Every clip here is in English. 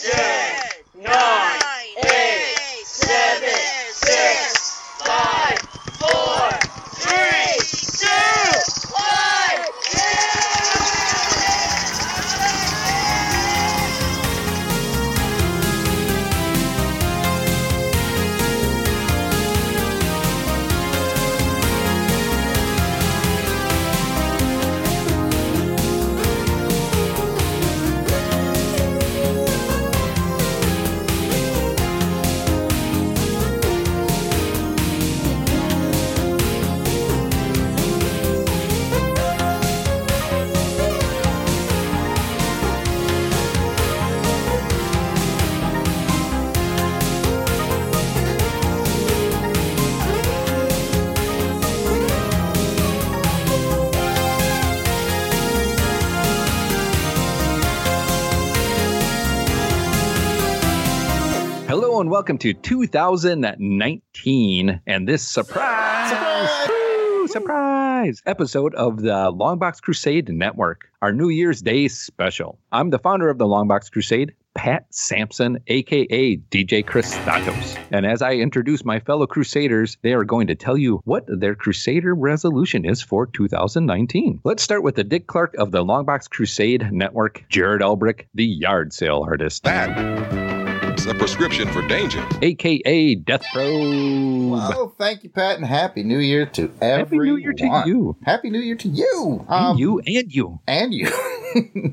Ten, welcome to 2019 and this surprise, Woo, surprise episode of the Longbox Crusade Network, our New Year's Day special. I'm the founder of the Longbox Crusade, Pat Sampson, aka DJ Chris Statos. And as I introduce my fellow Crusaders, they are going to tell you what their Crusader resolution is for 2019. Let's start with the Dick Clark of the Longbox Crusade Network, Jared Elbrick, the yard sale artist, That is a prescription for danger. aka Death Pro. Oh, thank you, Pat, and happy New Year to everyone. Happy New Year to you. Happy New Year to you. And Um, you and you. and you.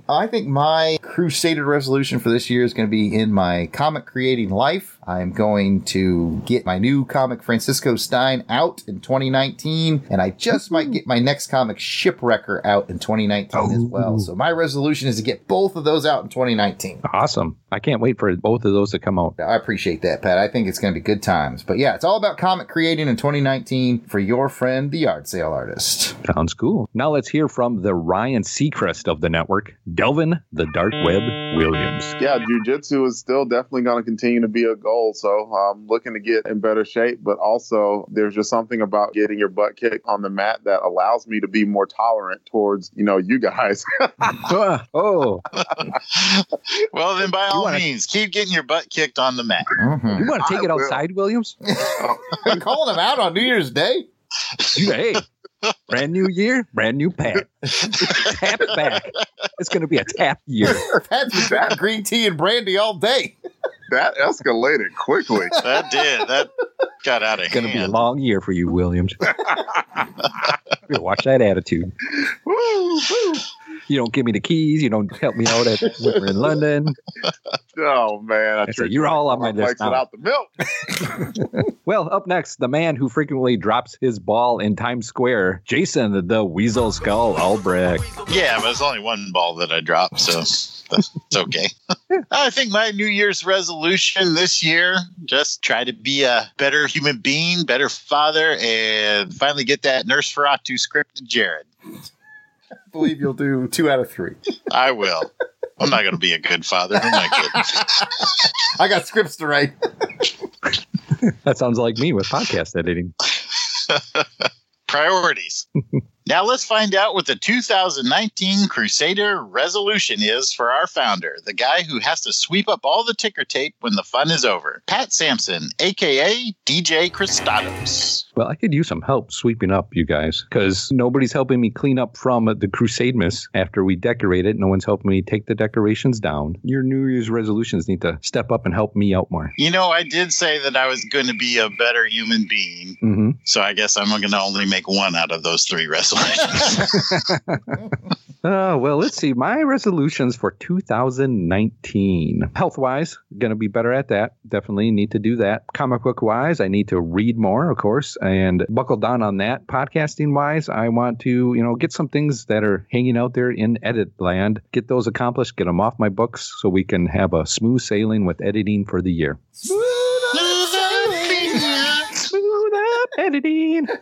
I think my Crusader resolution for this year is going to be in my comic creating life. I'm going to get my new comic Francisco Stein out in 2019, and I just might get my next comic Shipwrecker out in 2019 as well. Oh. So my resolution is to get both of those out in 2019. Awesome. I can't wait for both of those to come out. I appreciate that, Pat. I think it's going to be good times. But yeah, it's all about comic creating in 2019 for your friend, the yard sale artist. Sounds cool. Now let's hear from the Ryan Seacrest of the network, Delvin the Dark Web Williams. yeah, jujitsu is still definitely going to continue to be a goal. So I'm looking to get in better shape, but also there's just something about getting your butt kicked on the mat that allows me to be more tolerant towards, you know, you guys. Oh, well, then by all wanna- means, keep getting your butt kicked on the mat. Mhm. you want to take I it will. outside, Williams? I'm calling him out on New Year's Day. You- hey, brand new year, brand new Pat. tap back. It's going to be a tap year. Pat's green tea and brandy all day. that escalated quickly. That did. That got out of It's going to be a long year for you, Williams. Watch that attitude. Woo, woo. You don't give me the keys. You don't help me out at when we're in London. Oh, man. I said, tricked "You're all on my list now." without the milk. Well, up next, the man who frequently drops his ball in Times Square, Jason the Weasel Skull Albrecht. Yeah, but it's only one ball that I dropped, so that's it's okay. I think my New Year's resolution this year just try to be a better human being, better father, and finally get that Nurse Feratu script to Jared. I believe you'll do two out of three. I will. I'm not going to be a good father. Who am I kidding? I got scripts to write. That sounds like me with podcast editing. Priorities. Now let's find out what the 2019 Crusader resolution is for our founder, the guy who has to sweep up all the ticker tape when the fun is over. Pat Sampson, aka DJ Christados. Well, I could use some help sweeping up, you guys, because nobody's helping me clean up from the Crusademas after we decorate it. No one's helping me take the decorations down. Your New Year's resolutions need to step up and help me out more. You know, I did say that I was going to be a better human being, hmm so I guess I'm going to only make one out of those three resolutions. Oh, well, let's see. My resolutions for 2019. Health wise, going to be better at that. Definitely need to do that. Comic book wise, I need to read more, of course, and buckle down on that. Podcasting wise, I want to, you know, get some things that are hanging out there in edit land, get those accomplished, get them off my books so we can have a smooth sailing with editing for the year. Smooth up editing.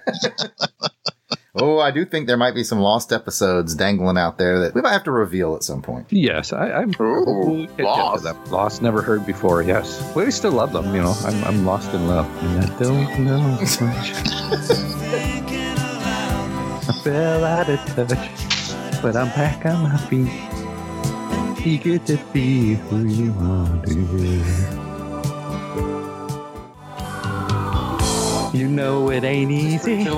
Oh, I do think there might be some lost episodes dangling out there that we might have to reveal at some point. Yes, I, I'm Ooh, lost. Lost, never heard before. Yes, we still love them. You know, I'm, I'm lost in love, and I don't know much. I fell out of touch, but I'm back on my feet. get to be who you want to You know it ain't easy.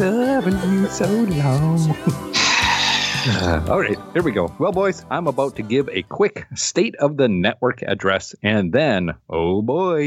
Loving you so long. All right, here we go. Well, boys, I'm about to give a quick state of the network address, and then, oh boy,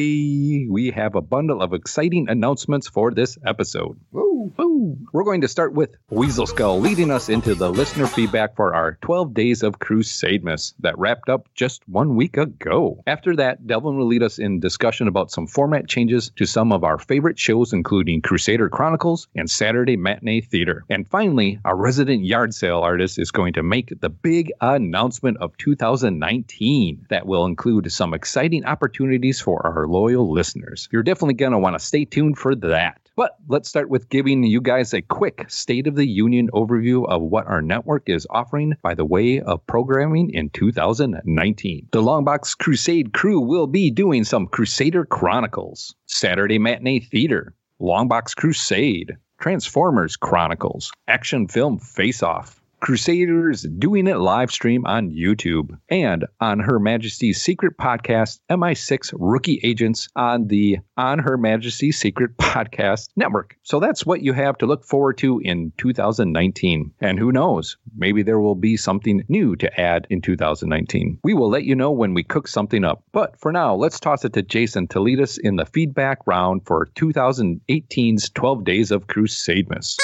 we have a bundle of exciting announcements for this episode. Woo. Woo. We're going to start with Weasel Skull leading us into the listener feedback for our 12 Days of Crusademas that wrapped up just one week ago. After that, Delvin will lead us in discussion about some format changes to some of our favorite shows, including Crusader Chronicles and Saturday Matinee Theater. And finally, our resident yard sale artist is going to make the big announcement of 2019 that will include some exciting opportunities for our loyal listeners. You're definitely going to want to stay tuned for that. But let's start with giving you guys a quick State of the Union overview of what our network is offering by the way of programming in 2019. The Longbox Crusade crew will be doing some Crusader Chronicles, Saturday Matinee Theater, Longbox Crusade, Transformers Chronicles, Action Film Face Off, Crusaders doing it live stream on YouTube and on Her Majesty's Secret podcast, MI6 Rookie Agents on the On Her Majesty's Secret Podcast Network. So that's what you have to look forward to in 2019. And who knows, maybe there will be something new to add in 2019. We will let you know when we cook something up. But for now, let's toss it to Jason to lead us in the feedback round for 2018's 12 Days of Crusademas.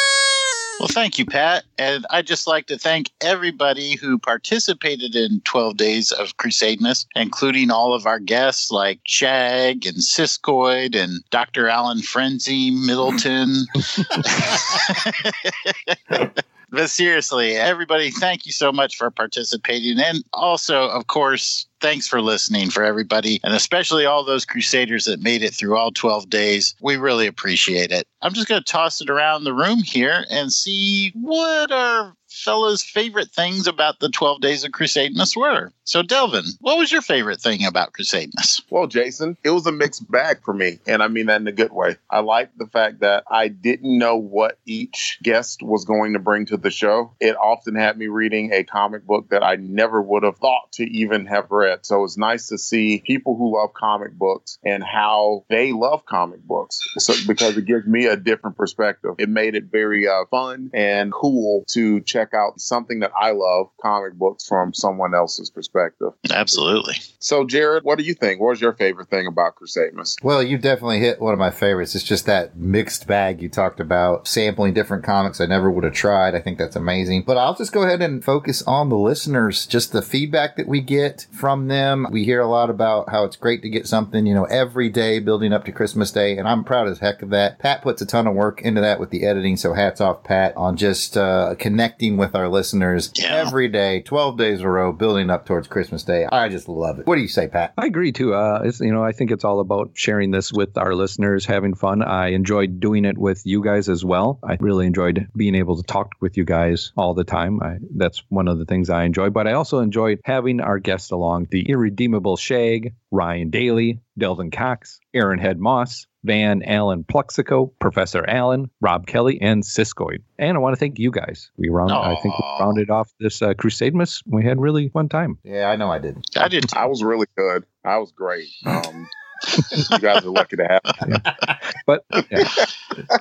Well, thank you, Pat. And I'd just like to thank everybody who participated in 12 Days of Crusademas, including all of our guests like Shag and Siskoid and Dr. Alan Frenzy Middleton. but seriously, everybody, thank you so much for participating. And also, of course, thanks for listening for everybody, and especially all those Crusaders that made it through all 12 days. We really appreciate it. I'm just going to toss it around the room here and see what our fellas' favorite things about the 12 days of Crusademas were. So, Delvin, what was your favorite thing about Crusademas? Well, Jason, it was a mixed bag for me. And I mean that in a good way. I liked the fact that I didn't know what each guest was going to bring to the show. It often had me reading a comic book that I never would have thought to even have read. So it's nice to see people who love comic books and how they love comic books so, because it gives me a different perspective. It made it very uh, fun and cool to check out something that I love, comic books, from someone else's perspective. Absolutely. So, Jared, what do you think? What was your favorite thing about Crusademas? Well, you definitely hit one of my favorites. It's just that mixed bag you talked about, sampling different comics I never would have tried. I think that's amazing. But I'll just go ahead and focus on the listeners, just the feedback that we get from them. We hear a lot about how it's great to get something, you know, every day building up to Christmas Day. And I'm proud as heck of that. Pat puts a ton of work into that with the editing. So hats off, Pat, on just uh, connecting with our listeners Yeah. every day, 12 days in a row, building up towards Christmas Day. I just love it. What do you say, Pat? I agree too. Uh, it's, you know, I think it's all about sharing this with our listeners, having fun. I enjoyed doing it with you guys as well. I really enjoyed being able to talk with you guys all the time. I, that's one of the things I enjoy. But I also enjoyed having our guests along: the irredeemable Shag, Ryan Daly, Delvin Cox, Aaron Head Moss. Van Allen Plexico, Professor Allen, Rob Kelly, and Siskoid. And I want to thank you guys. We round, I think we rounded off this uh, Crusademas. We had really fun time. Yeah, I know I did. I did. I was really good. I was great. Um, you guys are lucky to have me. but yeah.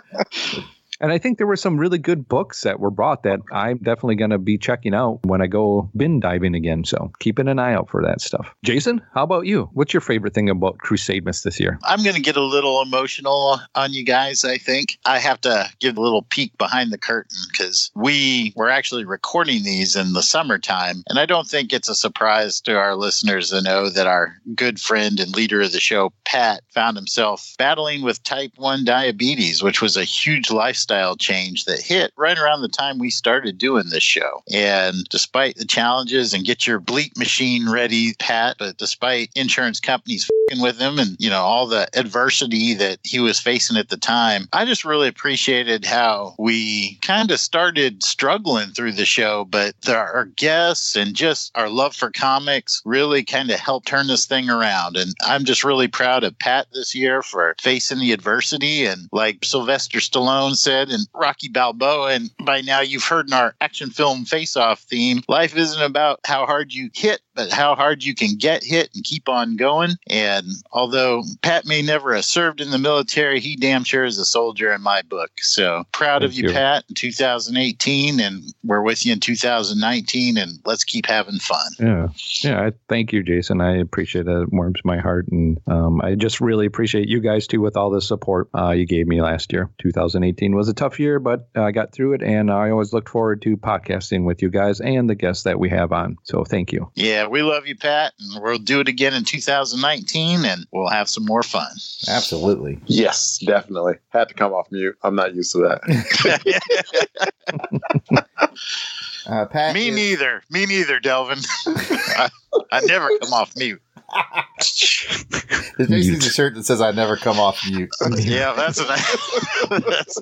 and I think there were some really good books that were brought that I'm definitely going to be checking out when I go bin diving again. So keeping an eye out for that stuff. Jason, how about you? What's your favorite thing about Crusademas this year? I'm going to get a little emotional on you guys, I think. I have to give a little peek behind the curtain because we were actually recording these in the summertime. And I don't think it's a surprise to our listeners to know that our good friend and leader of the show, Pat, found himself battling with type 1 diabetes, which was a huge lifestyle change that hit right around the time we started doing this show. And despite the challenges and get your bleep machine ready, Pat, but despite insurance companies with him and you know all the adversity that he was facing at the time i just really appreciated how we kind of started struggling through the show. But our guests and just our love for comics really kind of helped turn this thing around. And i'm just really proud of pat this year for facing the adversity. And like sylvester stallone said and rocky balboa and by now you've heard in our action film face off theme life isn't about how hard you hit but how hard you can get hit and keep on going. And although Pat may never have served in the military, he damn sure is a soldier in my book. So proud of you, you. Pat, in 2018, and we're with you in 2019, and let's keep having fun. Yeah, yeah. I thank you, Jason. I appreciate it. It warms my heart, and um, I just really appreciate you guys too with all the support uh, you gave me last year. 2018 was a tough year, but I got through it, and I always looked forward to podcasting with you guys and the guests that we have on. So thank you. Yeah, we love you, Pat, and we'll do it again in 2019, and we'll have some more fun. Absolutely. Yes, definitely. Had to come off mute. I'm not used to that. Uh, Pat. Me is- neither. Me neither, Delvin. I, I never come off mute. There's Jason's a shirt that says "I never come off mute." Yeah, that's, an, that's,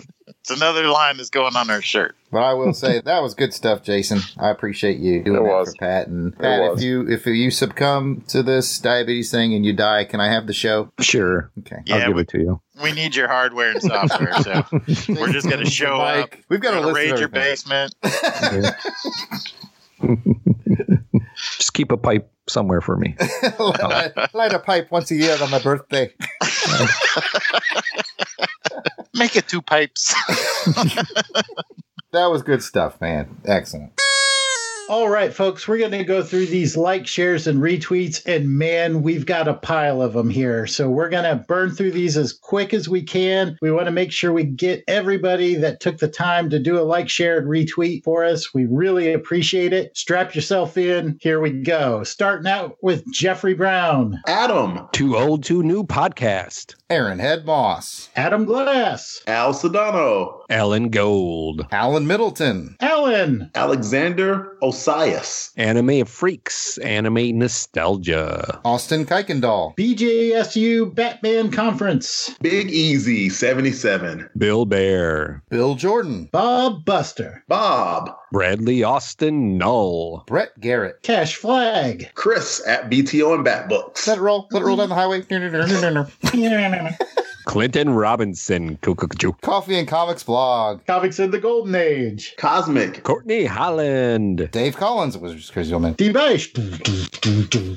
that's another line that's going on our shirt. But I will say that was good stuff, Jason. I appreciate you doing It that was. for Pat. And Pat, if was. you if you succumb to this diabetes thing and you die, can I have the show? Sure, Okay. I'll Yeah, give we- it to you. We need your hardware and software, so we're just going to show up. We've got a Gonna list raid your basement. Just keep a pipe somewhere for me. Uh, light, light a pipe once a year on my birthday. Make it two pipes. That was good stuff, man. Excellent. All right, folks, we're going to go through these like, shares, and retweets. And man, we've got a pile of them here. So we're going to burn through these as quick as we can. We want to make sure we get everybody that took the time to do a like, share, and retweet for us. We really appreciate it. Strap yourself in. Here we go. Starting out with Jeffrey Brown, Adam, Too old, too new podcast. Aaron Head Moss, Adam Glass, Al Sedano, Ellen Gold. Alan Middleton, Alan, Alexander Osias, Anime of freaks. Anime nostalgia. Austin Kuykendall, BJSU Batman Conference, Big Easy 77, Bill Bear. Bill Jordan, Bob Buster, Bob, Bradley Austin Null. Brett Garrett. Cash Flag, Chris at BTO and Bat Books, Let it roll. Let it roll down the highway. Clinton Robinson. Cuckoo. Coffee and Comics blog. Comics in the Golden Age, Cosmic, Courtney Holland. Dave Collins was just crazy old man. Device,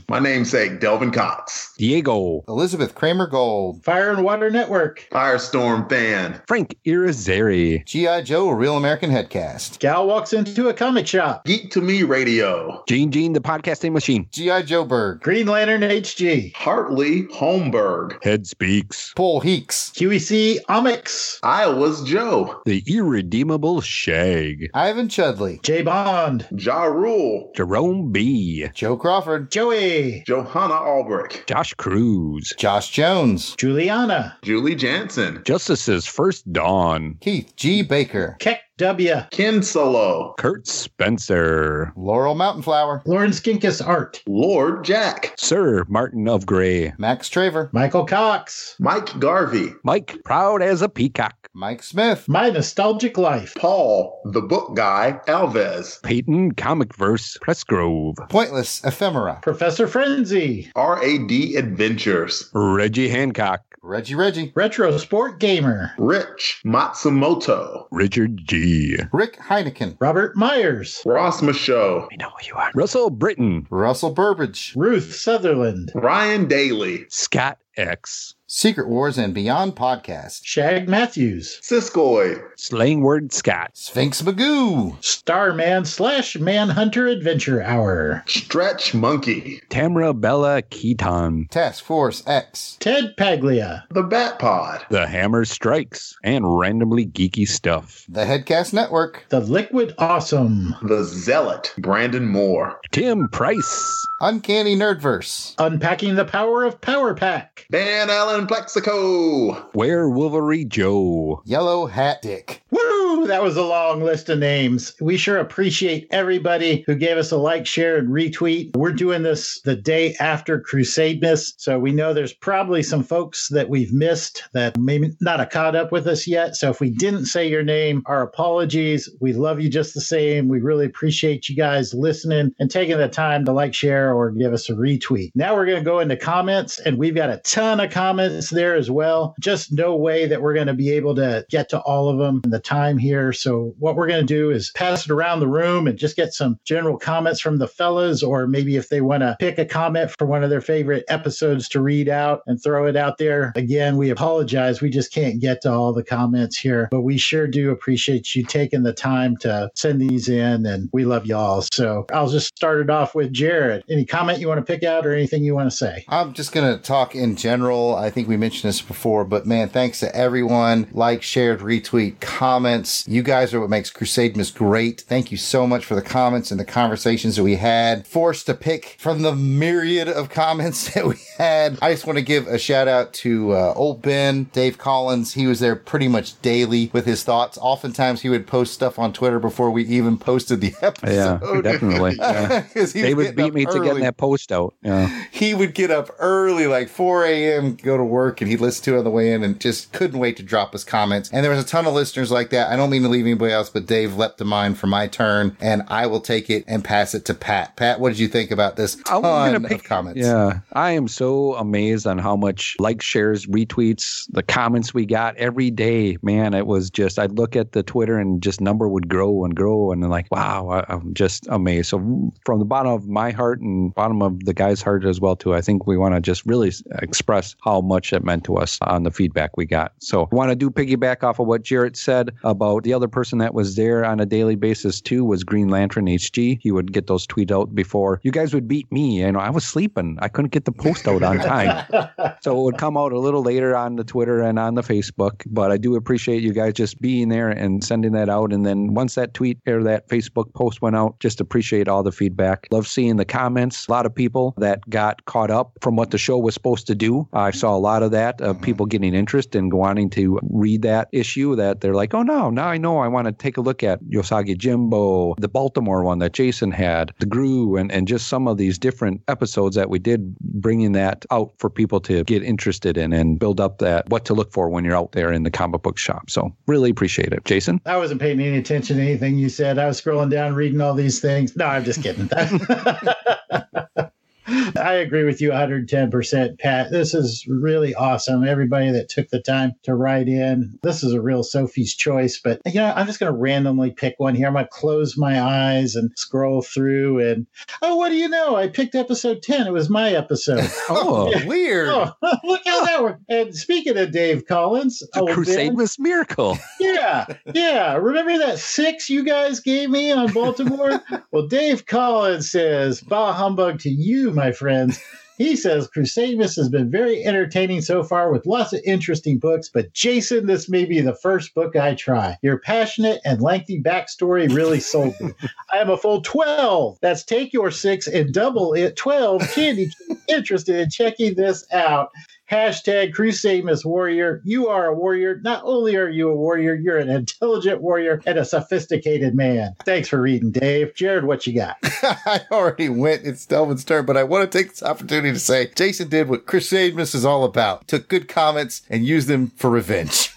my namesake Delvin Cox, Diego. Elizabeth Kramer Gold. Fire and Water Network, Firestorm Fan, Frank Irizarry. G.I. Joe, a Real American Headcast. Gal walks into a comic shop, Geek to Me Radio, Gene Gene, the podcasting machine. G.I. Joe Berg. Green Lantern HG, Hartley Holmberg, Head speaks. Paul Heeks. QEC Omics, Iowa's Joe, The irredeemable Shag. Ivan Chudley. J Bond, Ja Rule, Jerome B. Joe Crawford. Joey, Johanna Albrecht, Josh Cruz. Josh Jones. Juliana, Julie Jansen, Justice's First Dawn. Keith G. Baker. Keck W, Ken Solo, Kurt Spencer. Laurel Mountainflower. Lauren Skinkus Art, Lord Jack, Sir Martin of Gray. Max Traver. Michael Cox, Mike Garvey, Mike, proud as a peacock. Mike Smith. My Nostalgic Life, Paul, the book guy, Alves, Peyton Comic Verse Pressgrove. Pointless Ephemera. Professor Frenzy, RAD Adventures, Reggie Hancock. Reggie Reggie. Retro Sport Gamer, Rich Matsumoto, Richard G. Rick Heineken. Robert Myers, Ross Michaud, I know who you are. Russell Britton. Russell Burbage. Ruth Sutherland, Ryan Daly, Scott X. Secret Wars and Beyond Podcast. Shag Matthews, Siskoid, Slang word Scott. Sphinx Magoo. Starman slash Manhunter Adventure Hour, Stretch Monkey, Tamra Bella Keaton. Task Force X. Ted Paglia, The Bat Pod, The Hammer Strikes. And randomly geeky stuff. The Headcast Network. The Liquid Awesome, The Zealot, Brandon Moore, Tim Price. Uncanny Nerdverse. Unpacking the Power of Power Pack, Van Allen Plexico, Where Wolverine Joe. Yellow Hat Dick. Woo! Woo, that was a long list of names. We sure appreciate everybody who gave us a like, share, and retweet. We're doing this the day after Crusademas, so we know there's probably some folks that we've missed that maybe not have caught up with us yet. So if we didn't say your name, our apologies. We love you just the same. We really appreciate you guys listening and taking the time to like, share, or give us a retweet. Now we're going to go into comments, and we've got a ton of comments there as well. Just no way that we're going to be able to get to all of them in the time here. So what we're going to do is pass it around the room and just get some general comments from the fellas, or maybe if they want to pick a comment for one of their favorite episodes to read out and throw it out there. Again, we apologize. We just can't get to all the comments here, but we sure do appreciate you taking the time to send these in, and we love y'all. So I'll just start it off with Jared. Any comment you want to pick out or anything you want to say? I'm just going to talk in general. I think we mentioned this before, but man, thanks to everyone. Like, shared, retweet, comments. You guys are what makes Crusademas great. Thank you so much for the comments and the conversations that we had. Forced to pick from the myriad of comments that we had. I just want to give a shout out to uh, old Ben, Dave Collins. He was there pretty much daily with his thoughts. Oftentimes he would post stuff on Twitter before we even posted the episode. Yeah, definitely. Yeah. They would beat me to getting that post out. Yeah. he would get up early, like 4 a.m., go to work, and he'd listen to it on the way in and just couldn't wait to drop his comments. And there was a ton of listeners like that. I don't mean to leave anybody else, but Dave leapt to mine for my turn, and I will take it and pass it to Pat. Pat, what did you think about this I'm ton pick- of comments? Yeah, I am so amazed on how much likes, shares, retweets, the comments we got every day. Man, it was just I'd look at the Twitter and just number would grow and grow, and then like, wow, I, I'm just amazed. So from the bottom of my heart and bottom of the guy's heart as well too, I think we want to just really express how much it meant to us on the feedback we got. So I want to do piggyback off of what Jared said about the other person that was there on a daily basis too was Green Lantern HG. He would get those tweet out before you guys would beat me. You know, I was sleeping. I couldn't get the post out on time. So it would come out a little later on the Twitter and on the Facebook. But I do appreciate you guys just being there and sending that out. And then once that tweet or that Facebook post went out, just appreciate all the feedback. Love seeing the comments. A lot of people that got caught up from what the show was supposed to do. I saw a lot of that of mm-hmm. people getting interest and wanting to read that issue that they're like, oh no, now I know I want to take a look at Usagi Yojimbo, the Baltimore one that Jason had, the Gru, and, and just some of these different episodes that we did bringing that out for people to get interested in and build up that what to look for when you're out there in the comic book shop. So really appreciate it. Jason? I wasn't paying any attention to anything you said. I was scrolling down, reading all these things. No, I'm just kidding. I agree with you 110%, Pat. This is really awesome. Everybody that took the time to write in. This is a real Sophie's choice, but you know, I'm just going to randomly pick one here. I'm going to close my eyes and scroll through and oh, what do you know? I picked episode 10. It was my episode. Oh, Weird. Oh, look how that worked. And speaking of Dave Collins, the Crusademas Miracle. yeah, yeah. Remember that six you guys gave me on Baltimore? well, Dave Collins says, Bah humbug to you, my friends. He says Crusademas has been very entertaining so far with lots of interesting books, but Jason, this may be the first book I try. Your passionate and lengthy backstory really sold me. I am a full 12. That's take your six and double it 12 candy interested in checking this out. Hashtag Crusademas Warrior. You are a warrior. Not only are you a warrior, you're an intelligent warrior and a sophisticated man. Thanks for reading, Dave. Jared, what you got? I already went. It's Delvin's turn, but I want to take this opportunity to say Jason did what Crusademas is all about. Took good comments and used them for revenge.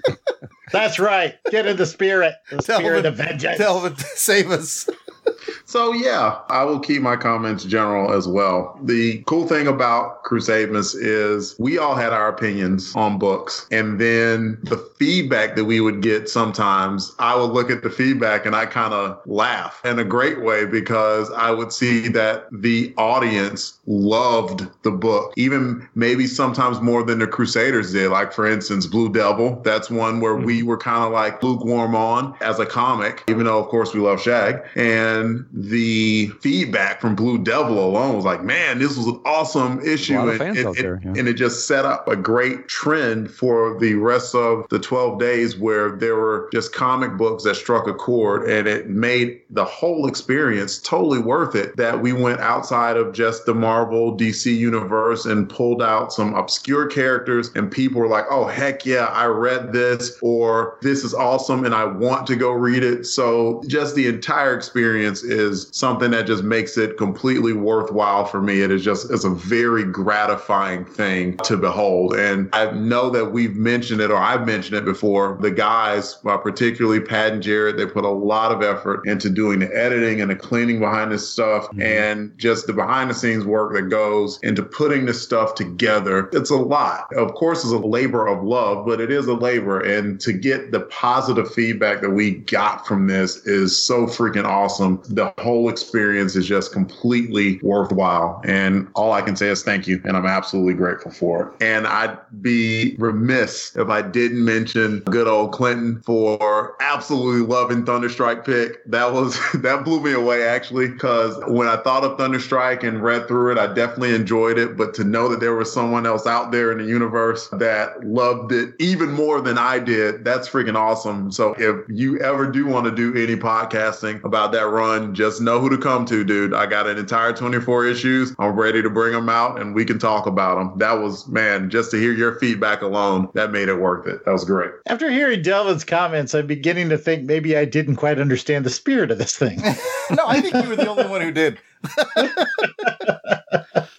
That's right. Get in the spirit. The spirit of vengeance. Delvin, save us. So yeah, I will keep my comments general as well. The cool thing about Crusademas is we all had our opinions on books, and then the feedback that we would get sometimes, I would look at the feedback and I kind of laugh in a great way because I would see that the audience loved the book, even maybe sometimes more than the Crusaders did. Like for instance, Blue Devil. That's one where hmm. we were kind of like lukewarm on as a comic, even though of course we love Shag. And the feedback from Blue Devil alone was like, man, this was an awesome issue. and, and- there, yeah. and it just set up a great trend for the rest of the 12 days where there were just comic books that struck a chord and it made the whole experience totally worth it that we went outside of just the Marvel DC universe and pulled out some obscure characters and people were like, oh, heck yeah, I read this or this is awesome and I want to go read it. So just the entire experience is something that just makes it completely worthwhile for me. It is just, it's a very gratifying thing to behold. And I know that we've mentioned it or I've mentioned it before. The guys, uh, particularly Pat and Jared, they put a lot of effort into doing the editing and the cleaning behind this stuff and just the behind the scenes work that goes into putting this stuff together. It's a lot. Of course, it's a labor of love, but it is a labor. And to get the positive feedback that we got from this is so freaking awesome. The whole experience is just completely worthwhile. And all I can say is thank you. And I'm absolutely grateful for it. And I'd be remiss if I didn't mention good old Clinton for absolutely loving Thunderstrike pick. That was, that blew me away actually, because when I thought of Thunderstrike and read through it, I definitely enjoyed it. But to know that there was someone else out there in the universe that loved it even more than I did, that's freaking awesome. So if you ever do want to do any podcasting about that run, just know who to come to, dude. I got an entire 24 issues. I'm ready to bring them out and we can talk about them. That was, man, just to hear your feedback alone, that made it worth it. That was great. After hearing Delvin's comments, I'm beginning to think maybe I didn't quite understand the spirit of this thing. no, I think you were the only one who did.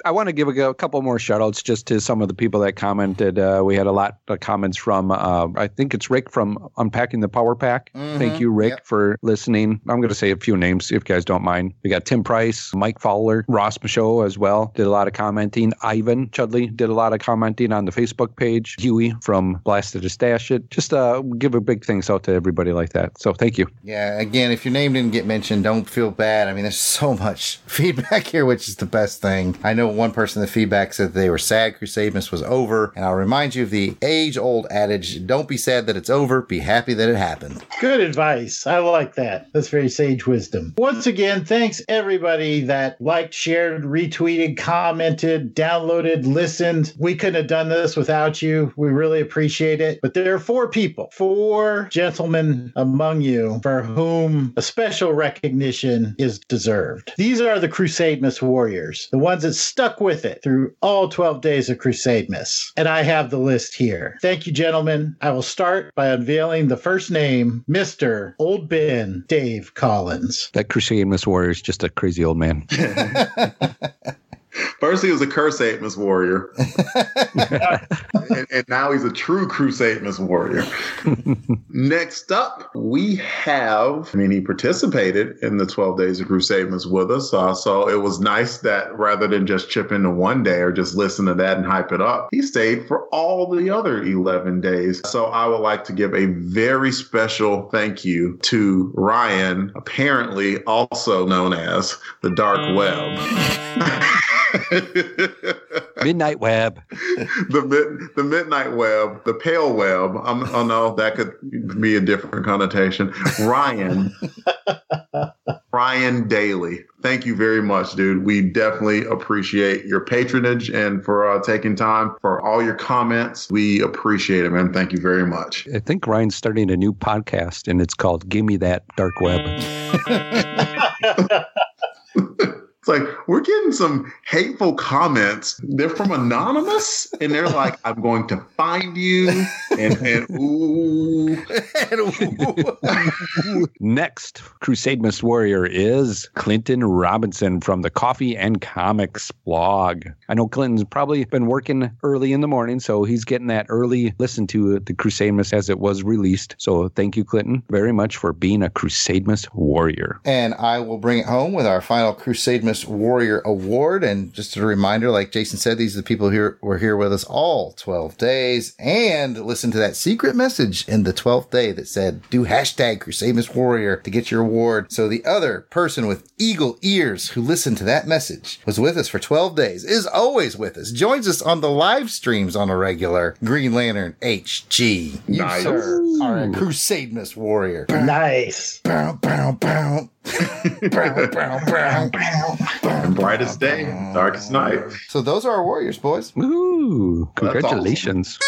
I want to give a, a couple more shout outs just to some of the people that commented. Uh, we had a lot of comments from, uh, I think it's Rick from Unpacking the Power Pack. Thank you, Rick, Yep. for listening. I'm going to say a few names if you guys don't mind. We got Tim Price, Mike Fowler, Ross Michaud as well, did a lot of commenting. Ivan Chudley did a lot of commenting on the Facebook page. Huey from Blasted to Stash It. Just uh, give a big thanks out to everybody like that. So thank you. Yeah, again, if your name didn't get mentioned, don't feel bad. I mean, there's so much feedback here, which is the best thing. I know one person in the feedback said they were sad Crusademas was over, and I'll remind you of the age old adage don't be sad that it's over, be happy that it happened. Good advice. I like that. That's very sage wisdom. Once again, thanks everybody that liked, shared, retweeted, commented, downloaded, listened. We couldn't have done this without you. We really appreciate it. But there are four people, four gentlemen among you for whom a special recognition is deserved. These are the Crusademas Warriors, the ones that stuck with it through all 12 days of Crusademas. And I have the list here. Thank you, gentlemen. I will start by unveiling the first name, Mr. Old Ben Dave Collins. That Crusademas Warrior is just a crazy old man. First, he was a Crusademas warrior, and, and now he's a true Crusademas warrior. Next up, we have, I mean, he participated in the 12 Days of Crusademas with us. Uh, so it was nice that rather than just chip into one day or just listen to that and hype it up, he stayed for all the other 11 days. So I would like to give a very special thank you to Ryan, apparently also known as the Dark Web. Midnight Web. the mid, the midnight web, the pale web. I'm, oh no, that could be a different connotation. Ryan, Ryan Daly. Thank you very much, dude. We definitely appreciate your patronage and for uh, taking time for all your comments. We appreciate it, man. Thank you very much. I think Ryan's starting a new podcast and it's called Give Me That Dark Web. It's like we're getting some hateful comments. They're from anonymous, and they're like, "I'm going to find you," and and ooh, Next, Crusademas Warrior is Clinton Robinson from the Coffee and Comics blog. I know Clinton's probably been working early in the morning, so he's getting that early listen to the Crusademas as it was released. So thank you, Clinton, very much for being a Crusademas Warrior. and I will bring it home with our final Crusademas Warrior Award. And just a reminder, like Jason said, these are the people who were here with us all 12 days and listen to that secret message in the 12th day that said, do hashtag Crusademas Warrior to get your award. So the other person with eagle ears who listened to that message was with us for 12 days, is always with us, joins us on the live streams on a regular Green Lantern HG. You, Nice. sir, are a Crusademas Warrior. Nice. Bow, bow, bow. And brightest day, darkest night. So those are our warriors, boys. Ooh, Well, that's congratulations.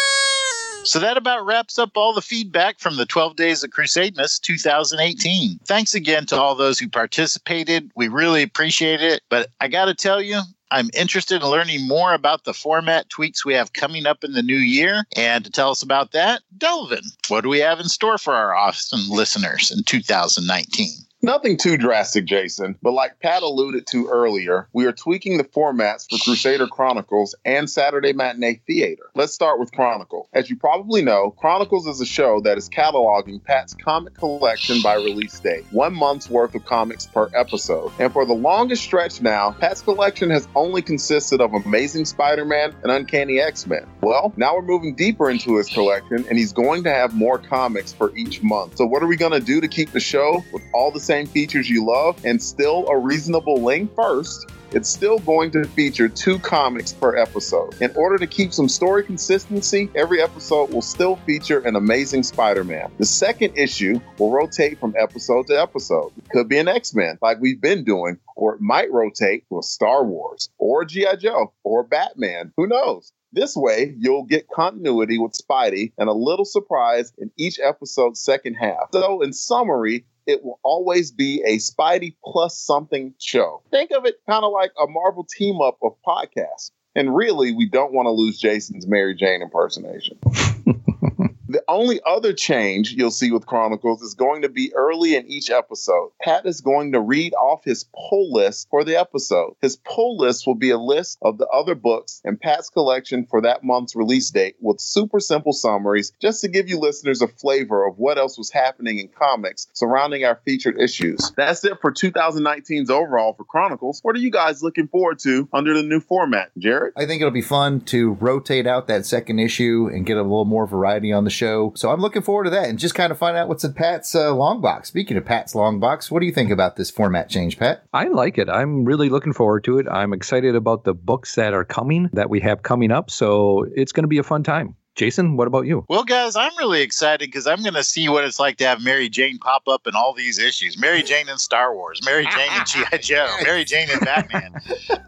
So that about wraps up all the feedback from the 12 Days of Crusademas 2018. Thanks again to all those who participated. We really appreciate it. But I got to tell you, I'm interested in learning more about the format tweaks we have coming up in the new year. And to tell us about that, Delvin, what do we have in store for our Austin listeners in 2019? Nothing too drastic, Jason, but like Pat alluded to earlier, we are tweaking the formats for Crusader Chronicles and Saturday Matinee Theater. Let's start with Chronicle. As you probably know, Chronicles is a show that is cataloging Pat's comic collection by release date, one month's worth of comics per episode. And for the longest stretch now, Pat's collection has only consisted of Amazing Spider Man and Uncanny X Men. Well, now we're moving deeper into his collection, and he's going to have more comics for each month. So, what are we going to do to keep the show with all the same features you love and still a reasonable length? First, it's still going to feature two comics per episode. In order to keep some story consistency, every episode will still feature an amazing Spider Man. The second issue will rotate from episode to episode. It could be an X Men, like we've been doing, or it might rotate a Star Wars, or G.I. Joe, or Batman. Who knows? This way, you'll get continuity with Spidey and a little surprise in each episode's second half. So, in summary, it will always be a Spidey plus something show. Think of it kind of like a Marvel team up of podcasts. And really, we don't want to lose Jason's Mary Jane impersonation. Only other change you'll see with Chronicles is going to be early in each episode. Pat is going to read off his pull list for the episode. His pull list will be a list of the other books and Pat's collection for that month's release date with super simple summaries just to give you listeners a flavor of what else was happening in comics surrounding our featured issues. That's it for 2019's overall for Chronicles. What are you guys looking forward to under the new format? Jared? I think it'll be fun to rotate out that second issue and get a little more variety on the show. So I'm looking forward to that and just kind of find out what's in Pat's uh, long box. Speaking of Pat's long box, what do you think about this format change, Pat? I like it. I'm really looking forward to it. I'm excited about the books that are coming, that we have coming up. So it's going to be a fun time. Jason, what about you? Well, guys, I'm really excited because I'm going to see what it's like to have Mary Jane pop up in all these issues. Mary Jane in Star Wars, Mary Jane in G.I. Joe, Mary Jane in Batman.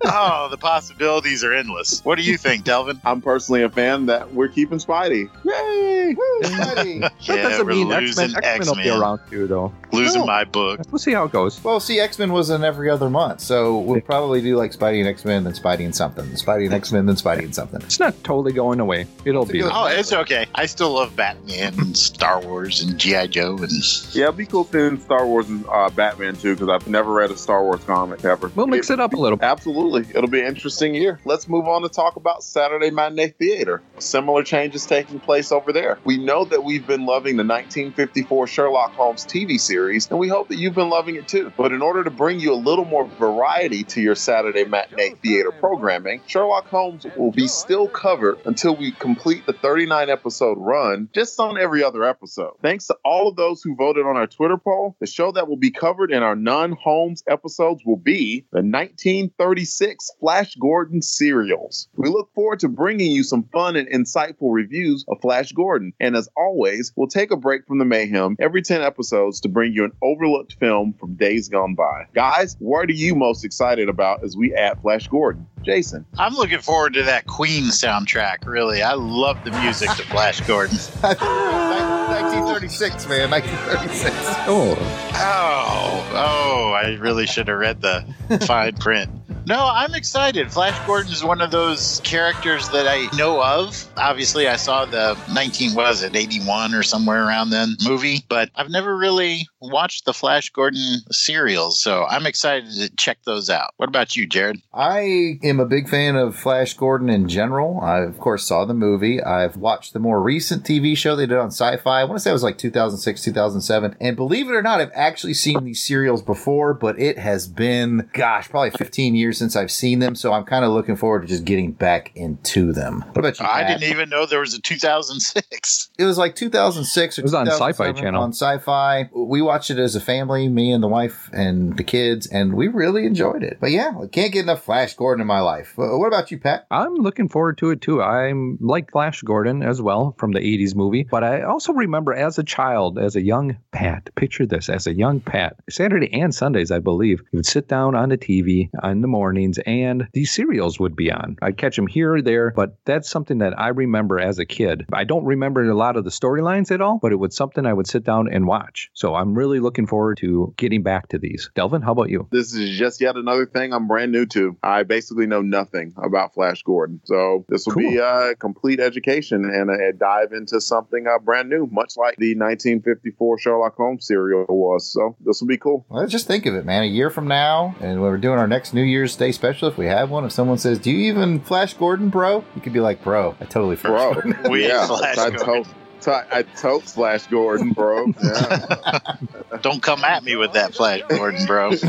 Oh, the possibilities are endless. What do you think, Delvin? I'm personally a fan that we're keeping Spidey. Yay! Woo, Spidey! That Yeah, doesn't we're mean losing X-Men. X-Men will be around too, though. Losing No. my book. We'll see how it goes. Well, see, X Men was in every other month, so we'll probably do like Spidey and X Men, then Spidey and something, Spidey and X Men, then Spidey and something. It's not totally going away. It'll It's be. Oh, it's okay. I still love Batman and Star Wars and G.I. Joe and Yeah, it'd be cool seeing Star Wars and uh, Batman too, because I've never read a Star Wars comic ever. We'll mix it up a little. Absolutely. It'll be an interesting year. Let's move on to talk about Saturday Matinee Theater. Similar changes taking place over there. We know that we've been loving the 1954 Sherlock Holmes TV series, and we hope that you've been loving it too. But in order to bring you a little more variety to your Saturday Matinee Theater programming, Sherlock Holmes will be still covered until we complete the 39 episode run, just on every other episode. Thanks to all of those who voted on our Twitter poll, the show that will be covered in our non Holmes episodes will be the 1936 Flash Gordon serials. We look forward to bringing you some fun and insightful reviews of Flash Gordon. And as always, we'll take a break from the mayhem every 10 episodes to bring you an overlooked film from days gone by. Guys, what are you most excited about as we add Flash Gordon? Jason. I'm looking forward to that Queen soundtrack. Really, I love the music to Flash Gordon. 1936, man, 1936. Oh, Oh, oh! I really should have read the fine print. No, I'm excited. Flash Gordon is one of those characters that I know of. Obviously, I saw the 19 was it 81 or somewhere around then movie, but I've never really watched the Flash Gordon serials, so I'm excited to check those out. What about you, Jared? I am a big fan of Flash Gordon in general. I, of course, saw the movie. I've watched the more recent TV show they did on sci fi. I want to say it was like 2006, 2007. And believe it or not, I've actually seen these serials before, but it has been, gosh, probably 15 years since I've seen them. So I'm kind of looking forward to just getting back into them. What about you? I Pat? didn't even know there was a 2006. It was like 2006 or It was on Sci-Fi Channel. On Sci-Fi, we watched it as a family, me and the wife and the kids, and we really enjoyed it. But yeah, I can't get enough Flash Gordon in my life. What about you, Pat? I'm looking forward to it too. I'm like Flash Gordon as well from the 80s movie, but I also remember as a child, as a young Pat, picture this, as a young Pat, Saturday and Sundays, I believe, he would sit down on the TV in the mornings and these serials would be on. I'd catch them here or there, but that's something that I remember as a kid. I don't remember a lot of the storylines at all, but it was something I would sit down and watch. So I'm really looking forward to getting back to these. Delvin, how about you? This is just yet another thing I'm brand new to. I basically know nothing about Flash Gordon. So this will be a complete education and a dive into something uh, brand new, much like the 1954 Sherlock Holmes serial was. So this will be cool. Well, just think of it, man. A year from now, and when we're doing our next New Year's Day special, if we have one, if someone says, "Do you even Flash Gordon, bro?" You could be like, "Bro, I totally Flash Bro, Gordon." We yeah, Flash I Gordon. told, I, I told Flash Gordon, bro. Yeah. Don't come at me with that Flash Gordon, bro.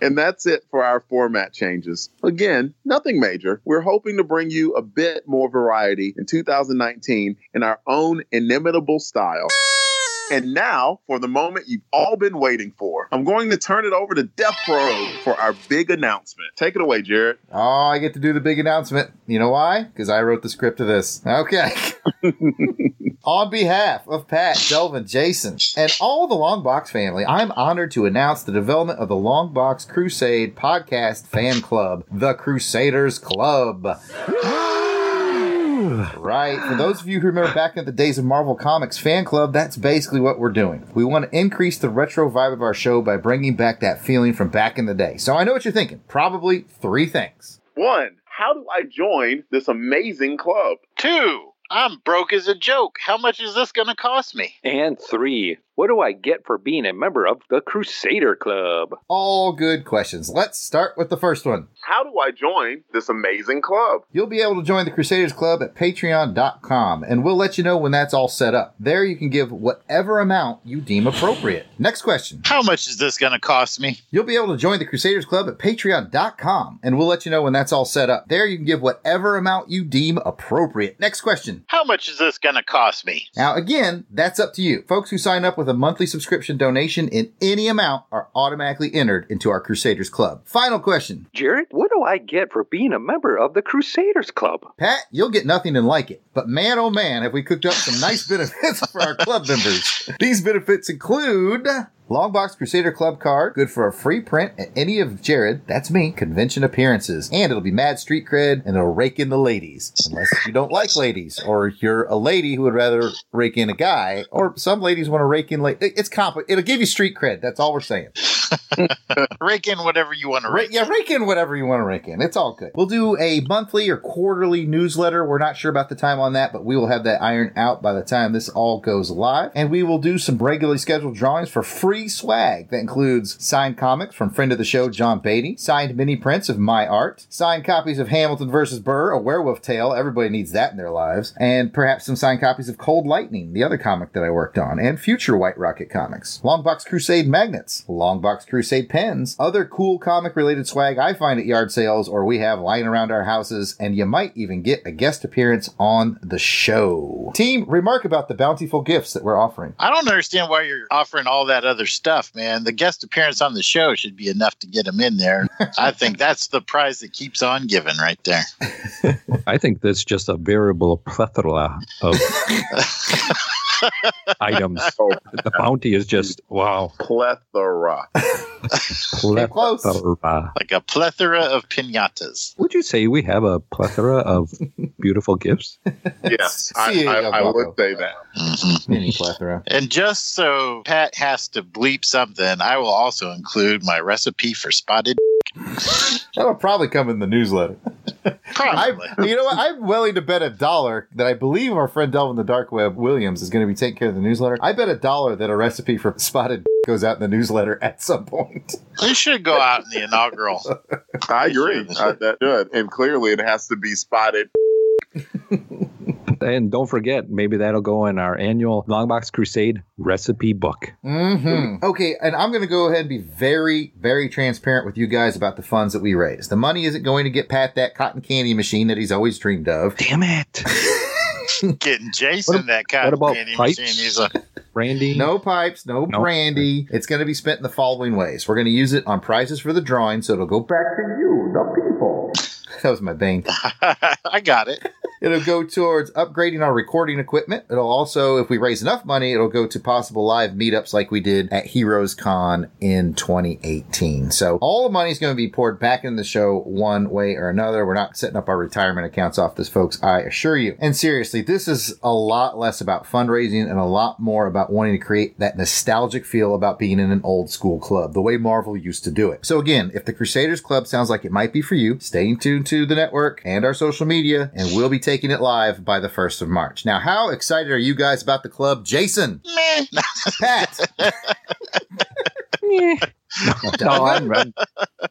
And that's it for our format changes. Again, nothing major. We're hoping to bring you a bit more variety in 2019 in our own inimitable style. And now, for the moment you've all been waiting for, I'm going to turn it over to Death Row for our big announcement. Take it away, Jared. Oh, I get to do the big announcement. You know why? Because I wrote the script of this. Okay. On behalf of Pat, Delvin, Jason, and all the Longbox family, I'm honored to announce the development of the Longbox Crusade podcast fan club, the Crusaders Club. Right. For those of you who remember back in the days of Marvel Comics fan club, that's basically what we're doing. We want to increase the retro vibe of our show by bringing back that feeling from back in the day. So I know what you're thinking. Probably three things. One, how do I join this amazing club? Two, I'm broke as a joke. How much is this going to cost me? And three, what do I get for being a member of the Crusader Club? All good questions. Let's start with the first one. How do I join this amazing club? You'll be able to join the Crusaders Club at patreon.com, and we'll let you know when that's all set up. There you can give whatever amount you deem appropriate. Next question. How much is this going to cost me? You'll be able to join the Crusaders Club at patreon.com, and we'll let you know when that's all set up. There you can give whatever amount you deem appropriate. Next question. How much is this going to cost me? Now, again, that's up to you. Folks who sign up with a monthly subscription donation in any amount are automatically entered into our Crusaders Club. Final question. Jared, what do I get for being a member of the Crusaders Club? Pat, you'll get nothing and like it. But man, oh man, have we cooked up some nice benefits for our club members. These benefits include Longbox Crusader Club card, good for a free print at any of Jared, that's me, convention appearances. And it'll be mad street cred and it'll rake in the ladies. Unless you don't like ladies, or you're a lady who would rather rake in a guy, or some ladies want to rake in late. It's comp. It'll give you street cred. That's all we're saying. Rake in whatever you want to Ra- rake. yeah, rake in whatever you want to rake in. It's all good. We'll do a monthly or quarterly newsletter. We're not sure about the time on that, but we will have that ironed out by the time this all goes live. And we will do some regularly scheduled drawings for free swag. That includes signed comics from friend of the show, John Beatty, signed mini prints of my art, signed copies of Hamilton versus Burr, a werewolf tale. Everybody needs that in their lives. And perhaps some signed copies of Cold Lightning, the other comic that I worked on, and future White Rocket comics. Longbox Crusade magnets, Longbox Crusade pens, other cool comic related swag I find at yard sales or we have lying around our houses, and you might even get a guest appearance on the show. Team, remark about the bountiful gifts that we're offering. I don't understand why you're offering all that other stuff, man. The guest appearance on the show should be enough to get him in there. I think that's the prize that keeps on giving right there. I think that's just a variable plethora of items. Oh, The bounty is just wow. plethora. close. Plethora. Like a plethora of pinatas. Would you say we have a plethora of beautiful gifts? Yes, I, See, I, I would say that. Mm-hmm. Mini plethora. And just so Pat has to bleep something, I will also include my recipe for spotted. That'll probably come in the newsletter. I, you know what? I'm willing to bet a dollar that I believe our friend Delvin the Dark Web Williams is going to be taking care of the newsletter. I bet a dollar that a recipe for spotted goes out in the newsletter at some point. It should go out in the inaugural. I agree. I, that should. And clearly, it has to be spotted. And don't forget, maybe that'll go in our annual Longbox Crusade recipe book. Mm-hmm. Okay, and I'm going to go ahead and be very, very transparent with you guys about the funds that we raise. The money isn't going to get Pat that cotton candy machine that he's always dreamed of. Damn it. Getting Jason What- that kind what about candy pipes? machine. He's a brandy. No pipes, no No. brandy. It's going to be spent in the following ways. We're going to use it on prizes for the drawing, so it'll go back to you, the people. That was my bane. I got it. It'll go towards upgrading our recording equipment. It'll also, if we raise enough money, it'll go to possible live meetups like we did at Heroes Con in 2018. So all the money is going to be poured back in the show one way or another. We're not setting up our retirement accounts off this, folks. I assure you. And seriously, this is a lot less about fundraising and a lot more about wanting to create that nostalgic feel about being in an old school club, the way Marvel used to do it. So again, if the Crusaders Club sounds like it might be for you, stay tuned to the network and our social media, and we'll be taking it live by the 1st of March. Now, how excited are you guys about the club? Jason, Meh. Pat, no, I'm, I'm-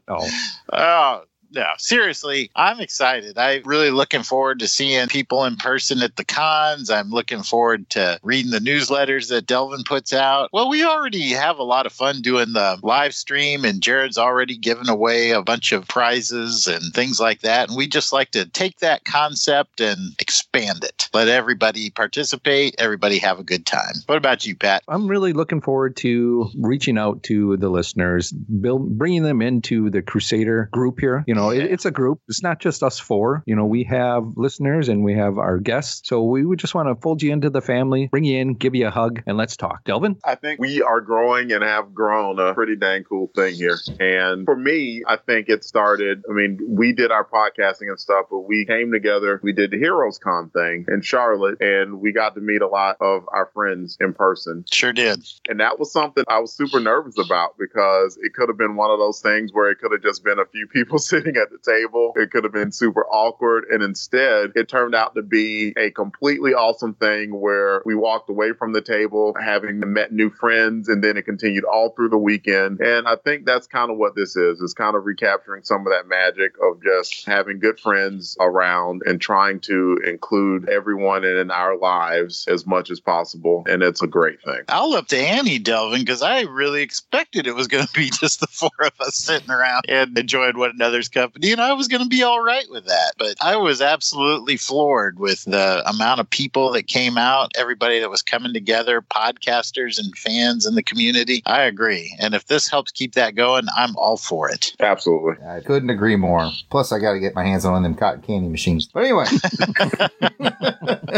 no. Oh, no, seriously, I'm excited. I'm really looking forward to seeing people in person at the cons. I'm looking forward to reading the newsletters that Delvin puts out. Well, we already have a lot of fun doing the live stream, and Jared's already given away a bunch of prizes and things like that. And we just like to take that concept and expand it. Let everybody participate, everybody have a good time. What about you, Pat? I'm really looking forward to reaching out to the listeners, build, bringing them into the Crusader group here. You know, it, it's a group. It's not just us four. You know, we have listeners and we have our guests. So we would just want to fold you into the family, bring you in, give you a hug, and let's talk. Delvin? I think we are growing and have grown a pretty dang cool thing here. And for me, I think it started. I mean, we did our podcasting and stuff, but we came together. We did the Heroes Con thing in Charlotte, and we got to meet a lot of our friends in person. Sure did. And that was something I was super nervous about because it could have been one of those things where it could have just been a few people sitting at the table. It could have been super awkward. And instead, it turned out to be a completely awesome thing where we walked away from the table having met new friends and then it continued all through the weekend. And I think that's kind of what this is. It's kind of recapturing some of that magic of just having good friends around and trying to include everyone in our lives as much as possible. And it's a great thing. I'll up to Annie, Delvin, because I really expected it was going to be just the four of us sitting around and enjoying one another's company. And I was going to be all right with that. But I was absolutely floored with the amount of people that came out, everybody that was coming together, podcasters and fans in the community. I agree. And if this helps keep that going, I'm all for it. Absolutely. I couldn't agree more. Plus, I got to get my hands on one of them cotton candy machines. But anyway,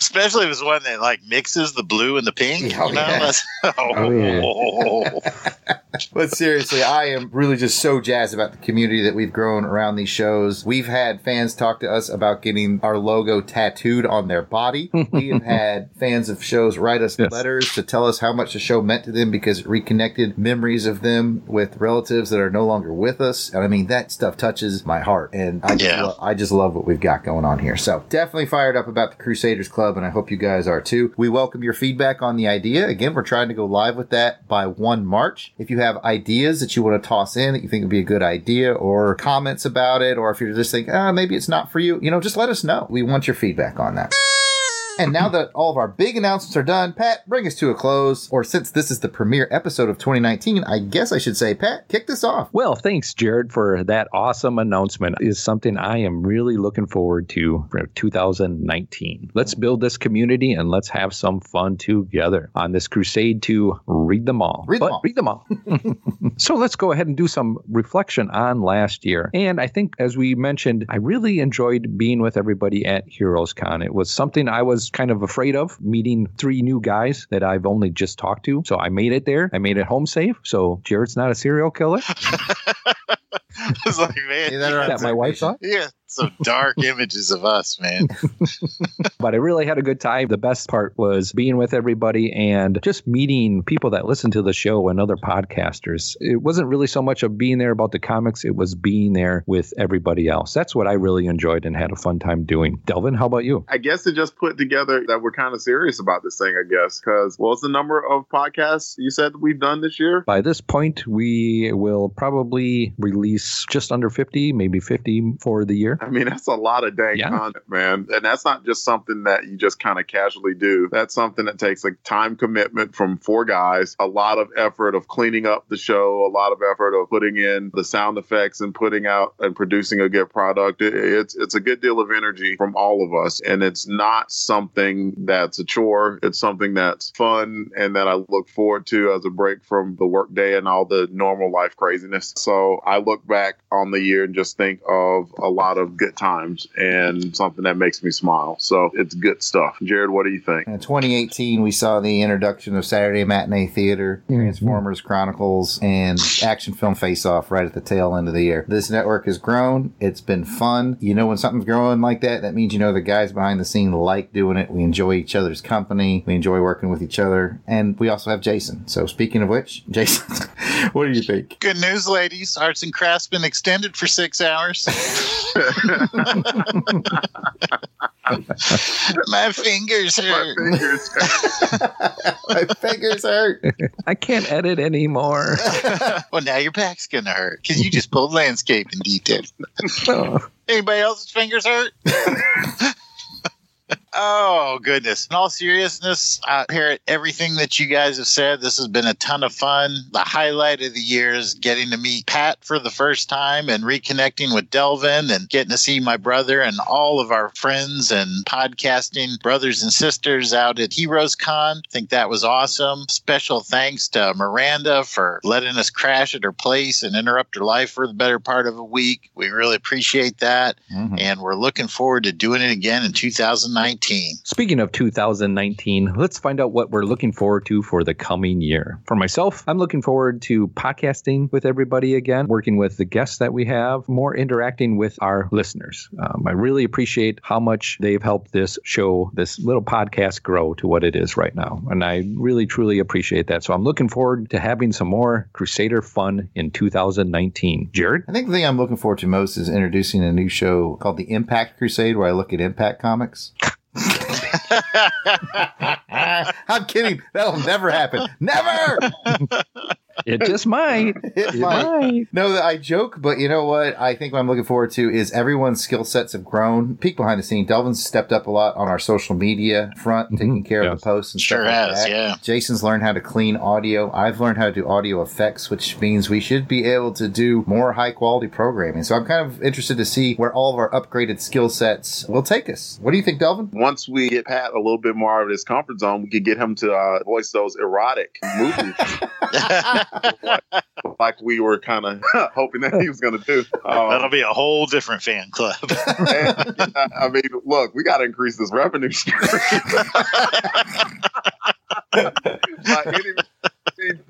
Especially if it's one that like mixes the blue and the pink. Oh, you know? yeah. That's- Oh, oh but seriously, I am really just so jazzed about the community that we've grown around these shows. We've had fans talk to us about getting our logo tattooed on their body. we have had fans of shows write us Yes. letters to tell us how much the show meant to them because it reconnected memories of them with relatives that are no longer with us. And I mean, that stuff touches my heart. And I just, lo- I just love what we've got going on here. So definitely fired up about the Crusaders Club, and I hope you guys are too. We welcome your feedback on the idea. Again, we're trying to go live with that by 1 March. If you have ideas that you want to toss in that you think would be a good idea, or comments about it, or if you're just thinking, ah, maybe it's not for you, you know, just let us know. We want your feedback on that. And now that all of our big announcements are done, Pat, bring us to a close. Or since this is the premiere episode of 2019, I guess I should say, Pat, kick this off. Well, thanks, Jared, for that awesome announcement. Is something I am really looking forward to for 2019. Let's build this community and let's have some fun together on this crusade to read them all. Read them But all. Read them all. so let's go ahead and do some reflection on last year. And I think, as we mentioned, I really enjoyed being with everybody at HeroesCon. It was something I was kind of afraid of, meeting three new guys that I've only just talked to. So I made it there. I made it home safe. So Jared's not a serial killer. it's like, man, Is that that my wife thought. yeah, some dark images of us, man. But I really had a good time. The best part was being with everybody and just meeting people that listen to the show and other podcasters. It wasn't really so much of being there about the comics, it was being there with everybody else. That's what I really enjoyed and had a fun time doing. Delvin, how about you? I guess it just put together that we're kind of serious about this thing, I guess, because what's the number of podcasts you said we've done this year? By this point, we will probably release just under 50, maybe 50 for the year. I mean, that's a lot of dang Yeah. content, man. And that's not just something that you just kind of casually do. That's something that takes a time commitment from four guys, a lot of effort of cleaning up the show, a lot of effort of putting in the sound effects and putting out and producing a good product. It- it's it's a good deal of energy from all of us, and it's not something that's a chore. It's something that's fun and that I look forward to as a break from the workday and all the normal life craziness. So I look back on the year and just think of a lot of good times and something that makes me smile. So it's good stuff. Jared, what do you think? In 2018, we saw the introduction of Saturday Matinee Theater, mm-hmm. Transformers Chronicles, and Action Film Face Off right at the tail end of the year. This network has grown. It's been fun. You know, when something's growing like that, that means you know the guys behind the scene like doing it. We enjoy each other's company. We enjoy working with each other. And we also have Jason. So, speaking of which, Jason, what do you think? Good news, ladies. Arts and Crafts been extended for six hours. My fingers My hurt. My fingers hurt. I can't edit anymore. well, now your back's gonna hurt because you just pulled landscaping detail. Oh. Anybody else's fingers hurt? Oh goodness! In all seriousness, I parrot everything that you guys have said. This has been a ton of fun. The highlight of the year is getting to meet Pat for the first time and reconnecting with Delvin and getting to see my brother and all of our friends and podcasting brothers and sisters out at Heroes Con. I think that was awesome. Special thanks to Miranda for letting us crash at her place and interrupt her life for the better part of a week. We really appreciate that Mhm. and we're looking forward to doing it again in 2019. Speaking of 2019, let's find out what we're looking forward to for the coming year. For myself, I'm looking forward to podcasting with everybody again, working with the guests that we have, more interacting with our listeners. Um, I really appreciate how much they've helped this show, this little podcast, grow to what it is right now. And I really, truly appreciate that. So I'm looking forward to having some more Crusader fun in 2019. Jared? I think the thing I'm looking forward to most is introducing a new show called The Impact Crusade, where I look at Impact Comics. I'm kidding. That'll never happen. Never. It just might. It It might. might. No, I joke, but you know what? I think what I'm looking forward to is everyone's skill sets have grown. Peek behind the scene. Delvin's stepped up a lot on our social media front, taking care of the posts and Sure stuff like has, that. yeah. Jason's learned how to clean audio. I've learned how to do audio effects, which means we should be able to do more high quality programming. So I'm kind of interested to see where all of our upgraded skill sets will take us. What do you think, Delvin? Once we get Pat a little bit more out of his comfort zone, we could get him to uh, voice those erotic movies like we were kind of hoping that he was going to do. Um, That'll be a whole different fan club. and, yeah, I mean, look, we got to increase this revenue stream. Any means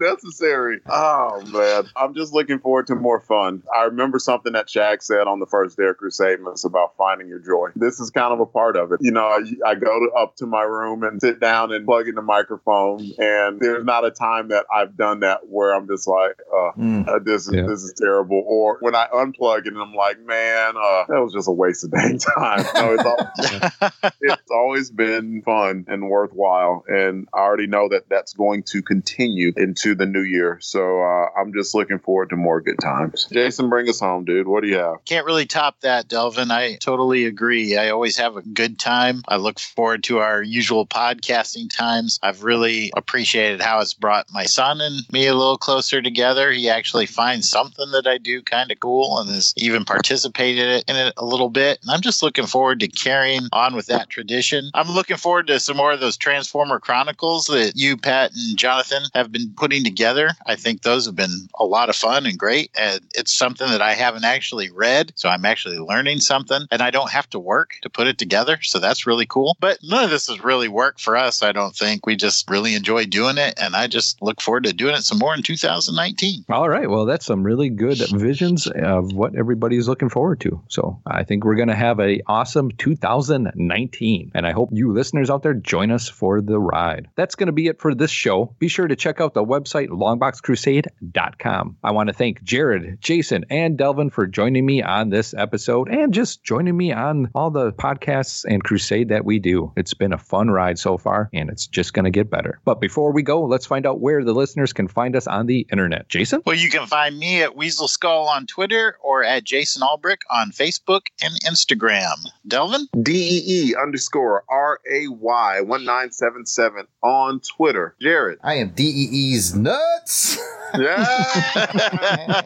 necessary. Oh man, I'm just looking forward to more fun. I remember something that Shaq said on the first Dare Crusade was about finding your joy. This is kind of a part of it. You know, I, I go to, up to my room and sit down and plug in the microphone, and there's not a time that I've done that where I'm just like, uh, Mm. uh, this is Yeah. this is terrible. Or when I unplug it and I'm like, man, uh, that was just a waste of dang time. No, it's all, it's always been fun and worthwhile, and I already know that that's going to continue into the new year. So uh, I'm just looking forward to more good times. Jason, bring us home, dude. What do you have? Can't really top that, Delvin. I totally agree. I always have a good time. I look forward to our usual podcasting times. I've really appreciated how it's brought my son and me a little closer together. He actually finds something that I do kind of cool and has even participated in it a little bit. And I'm just looking forward to carrying on with that tradition. I'm looking forward to some more of those Transformer Chronicles that you, Pat, and Jonathan have been putting together. I think those have been a lot of fun and great. And it's something that I haven't actually read. So I'm actually learning something and I don't have to work to put it together. So that's really cool. But none of this has really worked for us, I don't think. We just really enjoy doing it. And I just look forward to doing it some more in 2019. All right. Well, that's some really good visions of what everybody's looking forward to. So I think we're going to have a awesome 2019. And I hope you listeners out there join us for the ride. That's going to be it for this show. Be sure to check out the website longboxcrusade.com. I want to thank Jared, Jason, and Delvin for joining me on this episode and just joining me on all the podcasts and crusade that we do. It's been a fun ride so far, and it's just going to get better. But before we go, let's find out where the listeners can find us on the internet. Jason? Well, you can find me at Weasel Skull on Twitter or at Jason Albrick on Facebook and Instagram. Delvin? DEE underscore R A Y 1977 on Twitter. Jared. I am DEE's nuts. Yeah.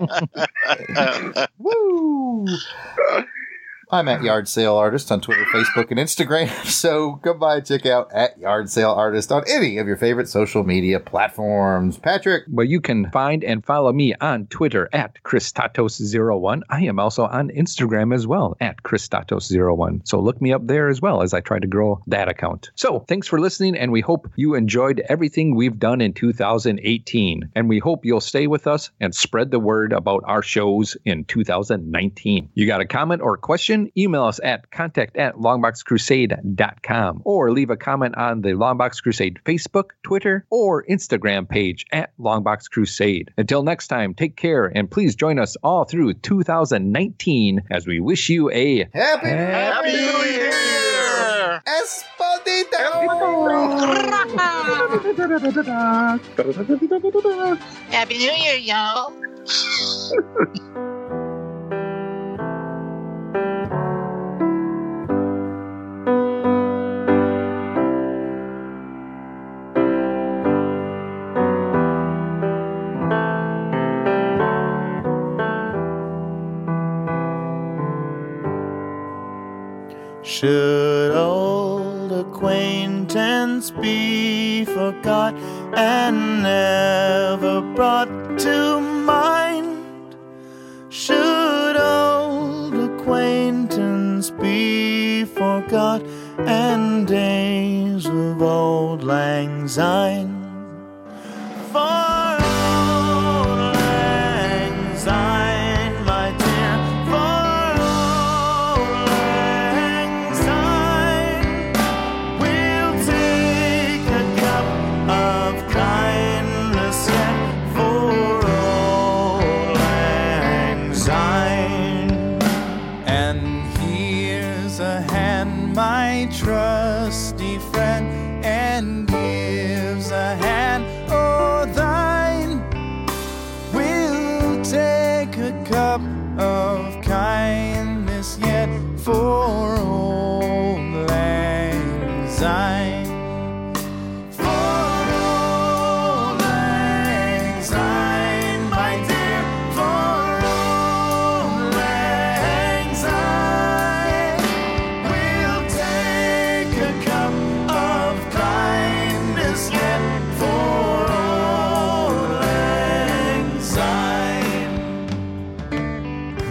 Woo! I'm at Yard Sale Artist on Twitter, Facebook, and Instagram. So come by and check out at Yard Sale Artist on any of your favorite social media platforms. Patrick, Well, you can find and follow me on Twitter at Christatos01. I am also on Instagram as well at Christatos01. So look me up there as well as I try to grow that account. So thanks for listening, and we hope you enjoyed everything we've done in 2018. And we hope you'll stay with us and spread the word about our shows in 2019. You got a comment or question? Email us at contact at longboxcrusade.com or leave a comment on the Longbox Crusade Facebook, Twitter, or Instagram page at Longbox Crusade. Until next time, take care and please join us all through 2019 as we wish you a happy, Happy New Year! Esposito! Happy New Year, y'all. lang syne? For old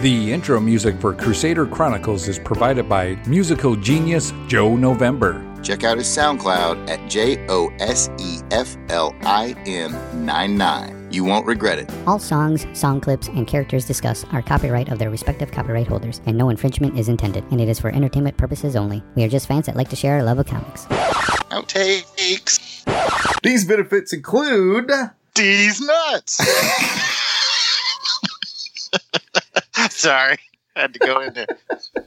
The intro music for Crusader Chronicles is provided by musical genius Joe November. Check out his SoundCloud at J O S E F L I N 99. You won't regret it. All songs, song clips, and characters discussed are copyright of their respective copyright holders, and no infringement is intended, and it is for entertainment purposes only. We are just fans that like to share our love of comics. Outtakes. These benefits include These nuts. Sorry. Had to go in there.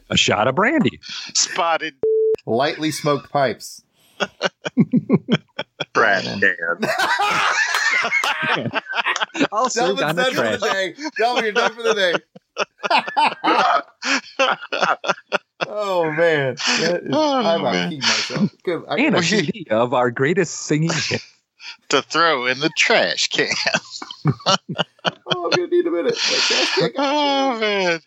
a shot of brandy. Spotted lightly smoked pipes. Trash I'll Delvin's on the done for trash. the day. Delvin, you're done for the day. oh man, That is- Oh, I'm about to man. myself. Good. I, And a CD of our greatest singing hit. To throw in the trash can. oh, I'm gonna need a minute. Oh man.